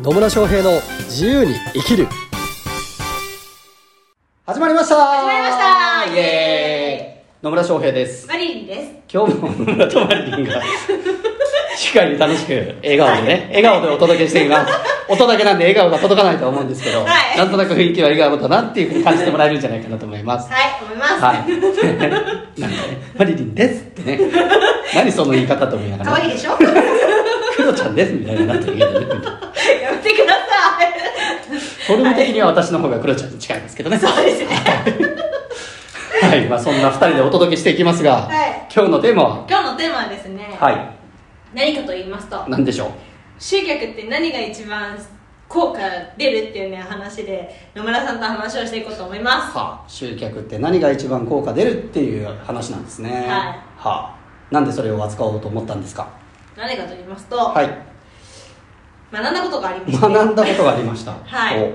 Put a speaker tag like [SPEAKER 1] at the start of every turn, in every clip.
[SPEAKER 1] 野村翔平の自由に生きる
[SPEAKER 2] 始まりました
[SPEAKER 3] 始まりました
[SPEAKER 2] イエーイ野村翔平です
[SPEAKER 3] マリリンです。
[SPEAKER 2] 今日も野村とマリリンがしっかり楽しく笑顔でね笑顔でお届けしています音だけなんで笑顔が届かないと思うんですけど、
[SPEAKER 3] はい
[SPEAKER 2] なんとなく雰囲気は笑顔だなっていうふうに感じてもらえるんじゃないかなと思います
[SPEAKER 3] はい、思います。
[SPEAKER 2] はい。なんかね、マリリンですってね。何その言い方と思いながら。
[SPEAKER 3] 可愛いでしょ？や
[SPEAKER 2] クロちゃんですみたいになってるけどね。フォルム的には私の方がクロちゃんに近いんですけどね。
[SPEAKER 3] そうですね。
[SPEAKER 2] はい。まあそんな二人でお届けしていきますが、
[SPEAKER 3] はい
[SPEAKER 2] 今日のテーマは、
[SPEAKER 3] 今日のテーマはですね、
[SPEAKER 2] はい。
[SPEAKER 3] 何かと言いますと、
[SPEAKER 2] 何でしょう？
[SPEAKER 3] 集客って何が一番効果出るっていうね、話で、野村さんと話をしていこうと思います。
[SPEAKER 2] はあ、集客って何が一番効果出るっていう話なんですね。
[SPEAKER 3] はい
[SPEAKER 2] はあ。なんでそれを扱おうと思ったんですか？
[SPEAKER 3] 何かと言いますと、
[SPEAKER 2] はい。
[SPEAKER 3] 学んだことがありまして、
[SPEAKER 2] 学んだことがありました。
[SPEAKER 3] はい
[SPEAKER 2] お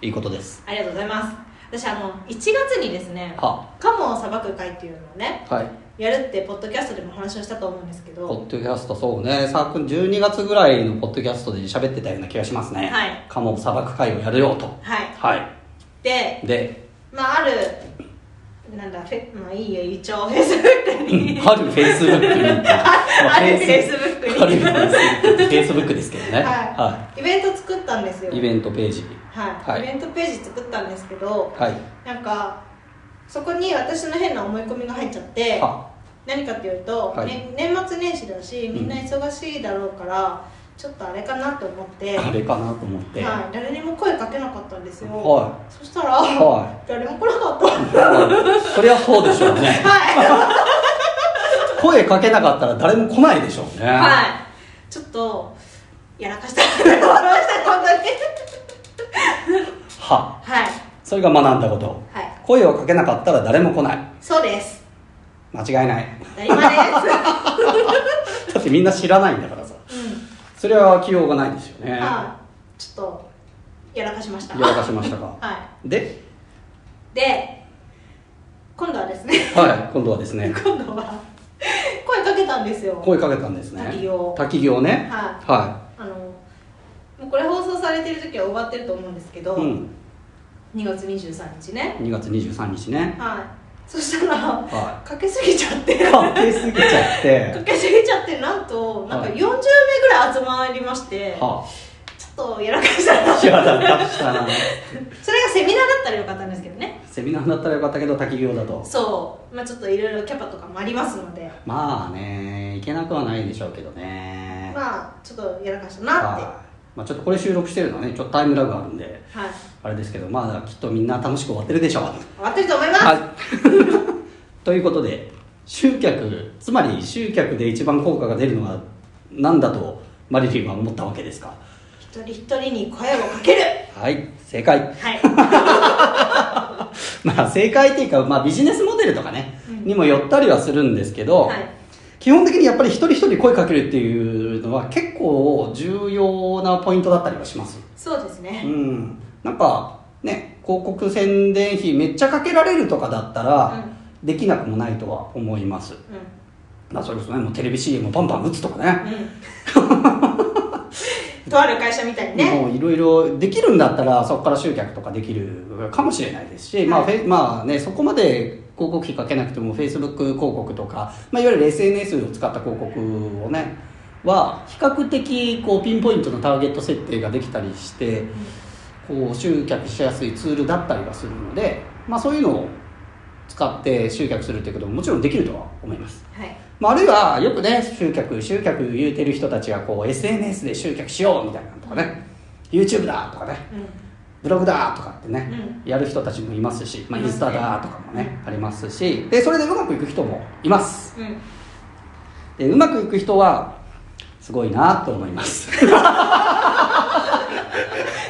[SPEAKER 2] いいことです。
[SPEAKER 3] ありがとうございます。私、あの、1月にですね、
[SPEAKER 2] は
[SPEAKER 3] カモを裁く会っていうのをね、
[SPEAKER 2] あ。はい。
[SPEAKER 3] やるって、ポッドキャストでも話をしたと思うんですけ
[SPEAKER 2] ポ
[SPEAKER 3] ど、
[SPEAKER 2] ッドキャストそうねさく12月ぐらいのポッドキャストで喋ってたような気がしますね
[SPEAKER 3] はい
[SPEAKER 2] カモ砂漠会をやるよと
[SPEAKER 3] はい。
[SPEAKER 2] はい
[SPEAKER 3] で、
[SPEAKER 2] で
[SPEAKER 3] まあ、ある、なんだ、フェまあいいよ、一応、フェイスブックに。
[SPEAKER 2] あるフェイスブックに
[SPEAKER 3] ある Facebook に。
[SPEAKER 2] あるフェイスブックですけどね。
[SPEAKER 3] は、
[SPEAKER 2] はい。
[SPEAKER 3] イベント作ったんですよ。
[SPEAKER 2] いイベントページ
[SPEAKER 3] はい、
[SPEAKER 2] はい。
[SPEAKER 3] イベントページ作ったんですけど、
[SPEAKER 2] はい。
[SPEAKER 3] なんか、そこに私の変な思い込みが入っちゃって、
[SPEAKER 2] は。
[SPEAKER 3] 何かっていうと、
[SPEAKER 2] はい。
[SPEAKER 3] ね年末年始だし、みんな忙しいだろうから、ちょっとあれかなと思って、
[SPEAKER 2] あれかなと思って
[SPEAKER 3] はい、誰にも声かけなかったんですよ。
[SPEAKER 2] は
[SPEAKER 3] そしたら、
[SPEAKER 2] は
[SPEAKER 3] 誰も来なかった。
[SPEAKER 2] はいそりゃそうでしょうね
[SPEAKER 3] はい。
[SPEAKER 2] 声かけなかったら誰も来ないでしょうね
[SPEAKER 3] はい。ちょっと、やらかしたと思いました、本当に。
[SPEAKER 2] は
[SPEAKER 3] はい。
[SPEAKER 2] それが学んだこと
[SPEAKER 3] はい。
[SPEAKER 2] 声をかけなかったら誰も来ない
[SPEAKER 3] そうです。
[SPEAKER 2] 間違いない
[SPEAKER 3] 当たり前です。
[SPEAKER 2] だってみんな知らないんだから。それは起用がないですよね。
[SPEAKER 3] はい。ちょっと、やらかしました。
[SPEAKER 2] やらかしましたか。
[SPEAKER 3] は
[SPEAKER 2] で、
[SPEAKER 3] い。で、今度はですね、
[SPEAKER 2] はい、今度はですね。
[SPEAKER 3] 今度は、声かけたんですよ。
[SPEAKER 2] 声かけたんですね。
[SPEAKER 3] 滝行。
[SPEAKER 2] 滝行ね。
[SPEAKER 3] は
[SPEAKER 2] は
[SPEAKER 3] あの、もうこれ放送されてる時は終わってると思うんですけど、
[SPEAKER 2] い、うん、
[SPEAKER 3] 2月23日ね。
[SPEAKER 2] 2月23日ね。
[SPEAKER 3] はい。そしたら、
[SPEAKER 2] は
[SPEAKER 3] かけすぎちゃって。
[SPEAKER 2] いかけすぎちゃって。
[SPEAKER 3] かけすぎちゃってなんとなんか
[SPEAKER 2] はい。
[SPEAKER 3] 40名ぐらい集まりまして、
[SPEAKER 2] は
[SPEAKER 3] ちょっとやらかしたな
[SPEAKER 2] あ、やらかしたな
[SPEAKER 3] それがセミナーだったらよかったんですけどね。
[SPEAKER 2] セミナーだったらよかったけど滝行だと。
[SPEAKER 3] そう。まあちょっといろいろキャパとかもありますので。
[SPEAKER 2] まあねいけなくはないでしょうけどね。
[SPEAKER 3] まあちょっとやらかしたなって。
[SPEAKER 2] はいまあ、ちょっとこれ収録してるのはねちょっとタイムラグあるんで
[SPEAKER 3] はい。
[SPEAKER 2] あれですけどまあきっとみんな楽しく終わってるでしょう。
[SPEAKER 3] 終わってると思います、
[SPEAKER 2] はい。ということで、集客、つまり集客で一番効果が出るのは何だとマリリンは思ったわけですか？
[SPEAKER 3] 一人一人に声をかける。
[SPEAKER 2] はい、正解。
[SPEAKER 3] はい。
[SPEAKER 2] まあ正解っていうか、まあビジネスモデルとかね、
[SPEAKER 3] うん。
[SPEAKER 2] にもよったりはするんですけど、
[SPEAKER 3] はい
[SPEAKER 2] 基本的にやっぱり一人一人声かけるっていうのは結構重要なポイントだったりはします。う
[SPEAKER 3] そうですね。
[SPEAKER 2] ん。なんかね、広告宣伝費めっちゃかけられるとかだったら、
[SPEAKER 3] う
[SPEAKER 2] できなくもないとは思います。
[SPEAKER 3] う
[SPEAKER 2] まあ、それこそね、もうテレビ CM をバンバン打つとかね、
[SPEAKER 3] んうん。とある会社みたいにね。
[SPEAKER 2] もういろいろできるんだったら、そこから集客とかできるかもしれないですし、まあ、フェイまあね、そこまで広告費かけなくても、Facebook 広告とか、まあ、いわゆる SNS を使った広告をね、は、比較的こうピンポイントのターゲット設定ができたりして、こう集客しやすいツールだったりはするので、まあ、そういうのを使って集客するっていうことももちろんできるとは思います。
[SPEAKER 3] はい
[SPEAKER 2] まあ、あるいはよくね集客集客言うてる人たちがこう SNS で集客しようみたいなのとかね YouTube だとかね
[SPEAKER 3] うん
[SPEAKER 2] ブログだとかってね、やる人たちもいますし、まあ、インスタだとかもね、ありますしでそれでうまくいく人もいます。
[SPEAKER 3] うん。
[SPEAKER 2] でうまくいく人はすごいなと思います。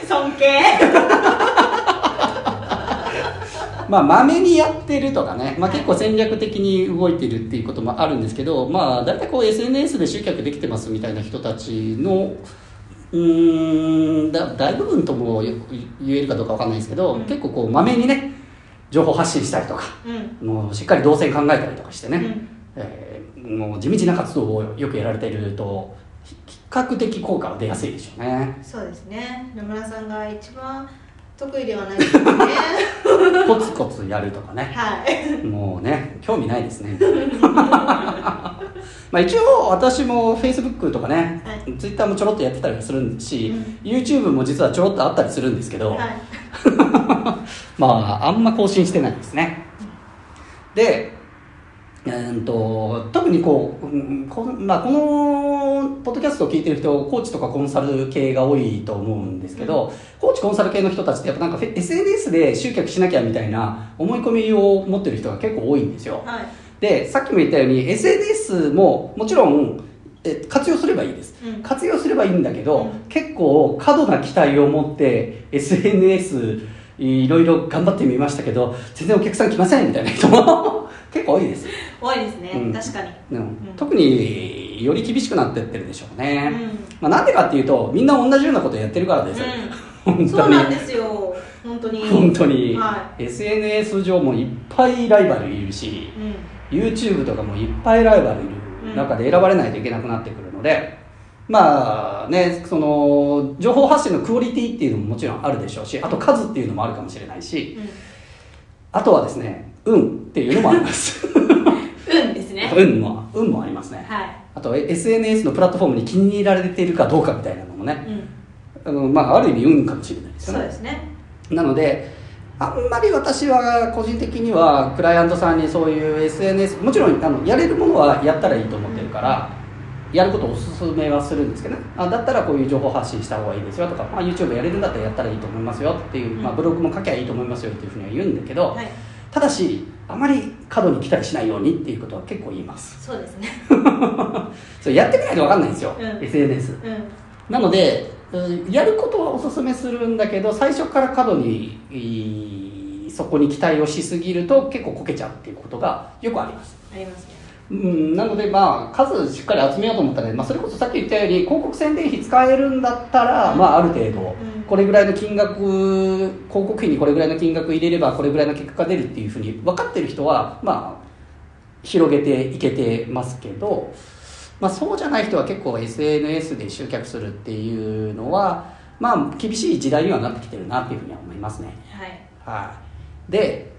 [SPEAKER 3] 尊敬。
[SPEAKER 2] まあまめにやってるとかね、まあ、結構戦略的に動いてるっていうこともあるんですけどまあ大体こう SNS で集客できてますみたいな人たちのうーんだ大部分ともよ言えるかどうかわかんないですけど、
[SPEAKER 3] うん。
[SPEAKER 2] 結構こうまめにね情報発信したりとか
[SPEAKER 3] うん。
[SPEAKER 2] もうしっかり動線考えたりとかしてね、
[SPEAKER 3] うん。
[SPEAKER 2] えーもう地道な活動をよくやられているとき較的効果は出やすいでしょうね。
[SPEAKER 3] そうですね。野村さんが一番得意ではないですよね。
[SPEAKER 2] コツコツやるとかね。
[SPEAKER 3] はい。
[SPEAKER 2] もうね興味ないですね。まあ一応私も Facebook とかね、
[SPEAKER 3] はい。
[SPEAKER 2] Twitter もちょろっとやってたりはするし、
[SPEAKER 3] う
[SPEAKER 2] YouTube も実はちょろっとあったりするんですけど、
[SPEAKER 3] はい。
[SPEAKER 2] まああんま更新してないですね。でえー、と特にこう、うんこんまあ、このポッドキャストを聞いてる人コーチとかコンサル系が多いと思うんですけど、コーチコンサル系の人たちってやっぱなんか SNS で集客しなきゃみたいな思い込みを持ってる人が結構多いんですよ。
[SPEAKER 3] はい。
[SPEAKER 2] でさっきも言ったように SNS ももちろんえ活用すればいいです、
[SPEAKER 3] うん。
[SPEAKER 2] 活用すればいいんだけど、
[SPEAKER 3] うん。
[SPEAKER 2] 結構過度な期待を持って SNS いろいろ頑張ってみましたけど全然お客さん来ませんみたいな人も 結構多いです、
[SPEAKER 3] 多いですね、
[SPEAKER 2] うん。
[SPEAKER 3] 確かに。
[SPEAKER 2] うん。特により厳しくなってってるでしょうね、
[SPEAKER 3] うん。
[SPEAKER 2] まあ、なんでかっていうとみんな同じようなことやってるからです、
[SPEAKER 3] うん、
[SPEAKER 2] 本当に。
[SPEAKER 3] そうなんですよ。本当に。
[SPEAKER 2] 本当に、
[SPEAKER 3] は
[SPEAKER 2] SNS 上もいっぱいライバルいるし
[SPEAKER 3] い、うん。
[SPEAKER 2] YouTube とかもいっぱいライバルいる中で選ばれないといけなくなってくるので、まあねその情報発信のクオリティっていうのももちろんあるでしょうしあと数っていうのもあるかもしれないし
[SPEAKER 3] うん。
[SPEAKER 2] あとはですね運っていうのもあります。
[SPEAKER 3] 運ですね。
[SPEAKER 2] 運も運もありますね。
[SPEAKER 3] はい
[SPEAKER 2] あと SNS のプラットフォームに気に入られているかどうかみたいなのもね。
[SPEAKER 3] うん。
[SPEAKER 2] あの、まあ、ある意味運かもしれないですよね。
[SPEAKER 3] そうですね。
[SPEAKER 2] なのであんまり私は個人的にはクライアントさんにそういう SNS もちろんあのやれるものはやったらいいと思ってるからやることをおすすめはするんですけどね。あだったらこういう情報発信した方がいいですよとか、まあ、YouTube やれるんだったらやったらいいと思いますよっていう、
[SPEAKER 3] うん
[SPEAKER 2] まあ、ブログも書きゃいいと思いますよっていうふうには言うんだけど、
[SPEAKER 3] はい。
[SPEAKER 2] ただしあまり過度に期待しないようにっていうことは結構言います。
[SPEAKER 3] そうですね。
[SPEAKER 2] それやってみないと分かんないんですよ、
[SPEAKER 3] うん。
[SPEAKER 2] SNS
[SPEAKER 3] うん。
[SPEAKER 2] なのでうんやることはおすすめするんだけど最初から過度にそこに期待をしすぎると結構こけちゃうっていうことがよくあります。
[SPEAKER 3] ありますね。
[SPEAKER 2] うんなのでまあ数しっかり集めようと思ったら、まあ、それこそさっき言ったように広告宣伝費使えるんだったら、まあ、ある程度
[SPEAKER 3] うん
[SPEAKER 2] これぐらいの金額広告費にこれぐらいの金額入れればこれぐらいの結果が出るっていうふうに分かってる人はまあ広げていけてますけど、まあ、そうじゃない人は結構 SNS で集客するっていうのはまあ厳しい時代にはなってきてるなっていうふうには思いますね。
[SPEAKER 3] はい。
[SPEAKER 2] はい、で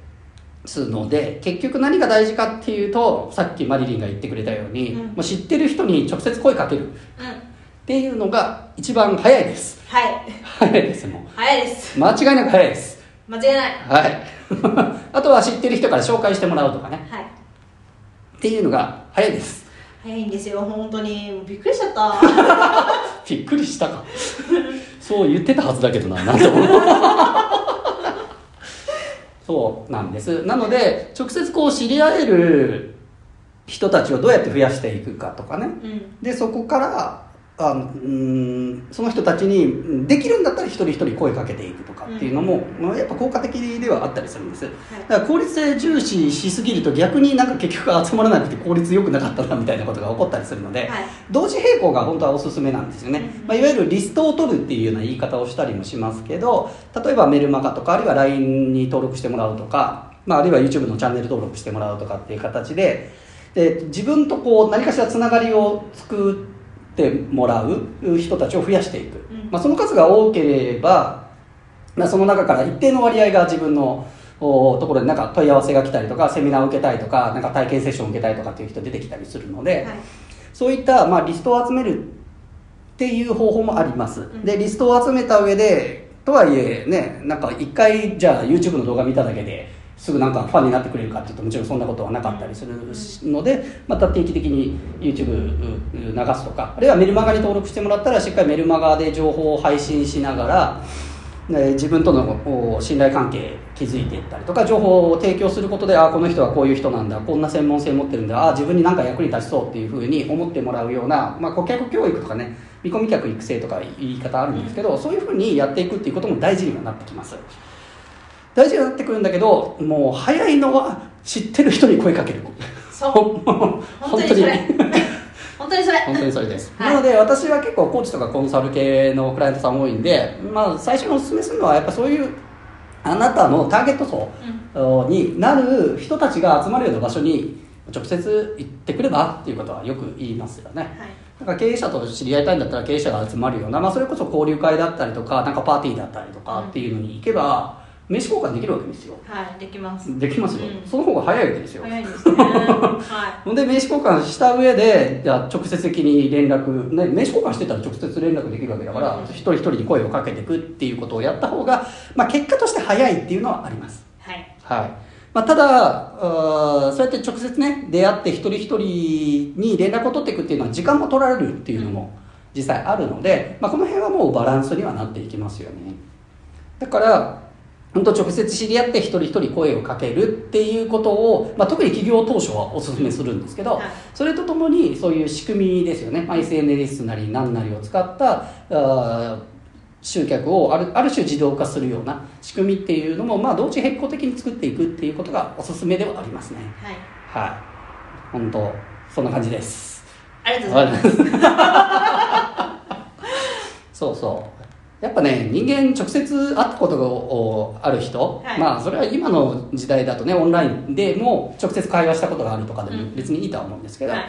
[SPEAKER 2] すので結局何が大事かっていうとさっきマリリンが言ってくれたように、
[SPEAKER 3] うん。
[SPEAKER 2] もう知ってる人に直接声かける。っ
[SPEAKER 3] うん
[SPEAKER 2] ていうのが一番早いです。
[SPEAKER 3] はい。
[SPEAKER 2] 早いですも
[SPEAKER 3] 早いです。
[SPEAKER 2] う間違いなく早いです。
[SPEAKER 3] 間違いない。
[SPEAKER 2] はい。あとは知ってる人から紹介してもらうとかね。
[SPEAKER 3] はい。
[SPEAKER 2] っていうのが早いです。
[SPEAKER 3] 早いんですよ。本当に。びっくりしちゃった。
[SPEAKER 2] びっくりしたか。そう言ってたはずだけどななんとも そうなんです。なので直接こう知り合える人たちをどうやって増やしていくかとかね。
[SPEAKER 3] うん。
[SPEAKER 2] でそこからあのうーんその人たちにできるんだったら一人一人声かけていくとかっていうのも、まあやっぱ効果的ではあったりするんです。だから効率性重視しすぎると逆になんか結局集まらなくて効率良くなかったなみたいなことが起こったりするので、
[SPEAKER 3] はい。
[SPEAKER 2] 同時並行が本当はおすすめなんですよね、
[SPEAKER 3] うん
[SPEAKER 2] まあ、いわゆるリストを取るっていうような言い方をしたりもしますけど例えばメルマガとかあるいは LINE に登録してもらうとか、まあ、あるいは YouTube のチャンネル登録してもらうとかっていう形でで自分とこう何かしらつながりを作ってもらう人たちを増やしていく、
[SPEAKER 3] うん。
[SPEAKER 2] まあ、その数が多ければ、まあ、その中から一定の割合が自分のおところでなんか問い合わせが来たりとかセミナーを受けたいとかなんか体験セッションを受けたいとかっていう人出てきたりするので、
[SPEAKER 3] はい。
[SPEAKER 2] そういった、まあ、リストを集めるっていう方法もあります、
[SPEAKER 3] ん。
[SPEAKER 2] でリストを集めた上でとはいえねなんか一回じゃあ YouTube の動画見ただけですぐなんかファンになってくれるかっていうともちろんそんなことはなかったりするので、また定期的に YouTube 流すとかあるいはメルマガに登録してもらったらしっかりメルマガで情報を配信しながら自分との信頼関係築いていったりとか情報を提供することでああこの人はこういう人なんだこんな専門性持ってるんだあ自分に何か役に立ちそうっていうふうに思ってもらうような、まあ、顧客教育とかね見込み客育成とか言い方あるんですけどそういうふうにやっていくっていうことも大事にはなってきます。大事になってくるんだけどもう早いのは知ってる人に声かける。
[SPEAKER 3] そう。
[SPEAKER 2] 本
[SPEAKER 3] 本当に。それ。本当にそれ。
[SPEAKER 2] 本当にそれです、
[SPEAKER 3] はい。
[SPEAKER 2] なので私は結構コーチとかコンサル系のクライアントさん多いんで、まあ、最初にお勧めするのはやっぱそういうあなたのターゲット層になる人たちが集まるような場所に直接行ってくればっていうことはよく言いますよね、だから経営者と知り合いたいんだったら経営者が集まるような、まあ、それこそ交流会だったりとかなんかパーティーだったりとかっていうのに行けば名刺交換できるわけですよ。
[SPEAKER 3] はいできます。
[SPEAKER 2] できますよ、
[SPEAKER 3] うん。
[SPEAKER 2] その方が早いわけですよ。
[SPEAKER 3] 早いですね。は
[SPEAKER 2] ほん で名刺交換した上でじゃあ直接的に連絡、ね、名刺交換してたら直接連絡できるわけだから、
[SPEAKER 3] うん。
[SPEAKER 2] 一人一人に声をかけていくっていうことをやった方が、まあ、結果として早いっていうのはあります。
[SPEAKER 3] いはい。
[SPEAKER 2] はい。まあ、ただそうやって直接ね出会って一人一人に連絡を取っていくっていうのは時間も取られるっていうのも実際あるので、まあ、この辺はもうバランスにはなっていきますよね。だから本当直接知り合って一人一人声をかけるっていうことを、まあ、特に企業当初はお勧めするんですけど、
[SPEAKER 3] はい。
[SPEAKER 2] それとともにそういう仕組みですよね、まあ、SNS なり何なりを使った集客をあるある種自動化するような仕組みっていうのも、まあ、同時並行的に作っていくっていうことがおすすめではありますね。
[SPEAKER 3] はい。
[SPEAKER 2] はい。本当そんな感じです。
[SPEAKER 3] ありがとうございます。
[SPEAKER 2] そうそうやっぱね人間直接会ったことがある人、
[SPEAKER 3] はい。
[SPEAKER 2] まあそれは今の時代だとねオンラインでも直接会話したことがあるとかでも
[SPEAKER 3] うん。
[SPEAKER 2] 別にいいとは思うんですけど、
[SPEAKER 3] はい。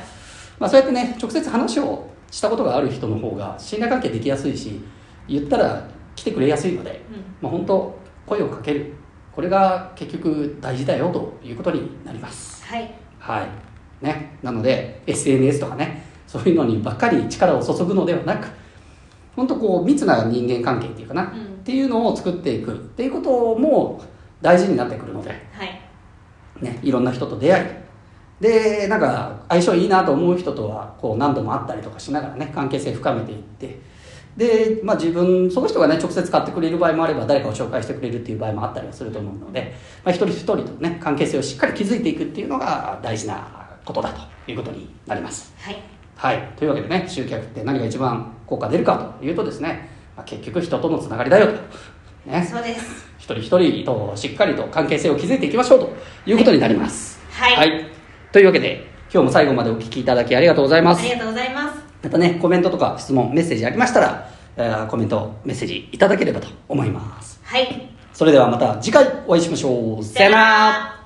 [SPEAKER 2] まあ、そうやってね直接話をしたことがある人の方が信頼関係できやすいし言ったら来てくれやすいので、
[SPEAKER 3] うん。
[SPEAKER 2] まあ、本当声をかける。これが結局大事だよということになります。
[SPEAKER 3] はい。
[SPEAKER 2] はい。ね。なので SNS とかねそういうのにばっかり力を注ぐのではなく本当こう密な人間関係っていうかな、
[SPEAKER 3] うん。
[SPEAKER 2] っていうのを作っていく。っていうことも大事になってくるので
[SPEAKER 3] はい。
[SPEAKER 2] ね、いろんな人と出会い。でなんか相性いいなと思う人とはこう何度も会ったりとかしながらね関係性深めていって。で、まあ、自分その人がね直接買ってくれる場合もあれば誰かを紹介してくれるっていう場合もあったりはすると思うので、まあ、一人一人とね関係性をしっかり築いていくっていうのが大事なことだということになります。
[SPEAKER 3] はい。
[SPEAKER 2] はい、というわけでね集客って何が一番効果出るかというとですね、まあ、結局人とのつながりだよと。ね、
[SPEAKER 3] そうです
[SPEAKER 2] 一人一人としっかりと関係性を築いていきましょうということになります。
[SPEAKER 3] はい
[SPEAKER 2] というわけで、今日も最後までお聞きいただきありがとうございます
[SPEAKER 3] あり。がとうございます
[SPEAKER 2] またね、コメントとか質問、メッセージありましたら、えーコメント、メッセージいただければと思います。
[SPEAKER 3] はい
[SPEAKER 2] それではまた次回お会いしましょう。さよなら。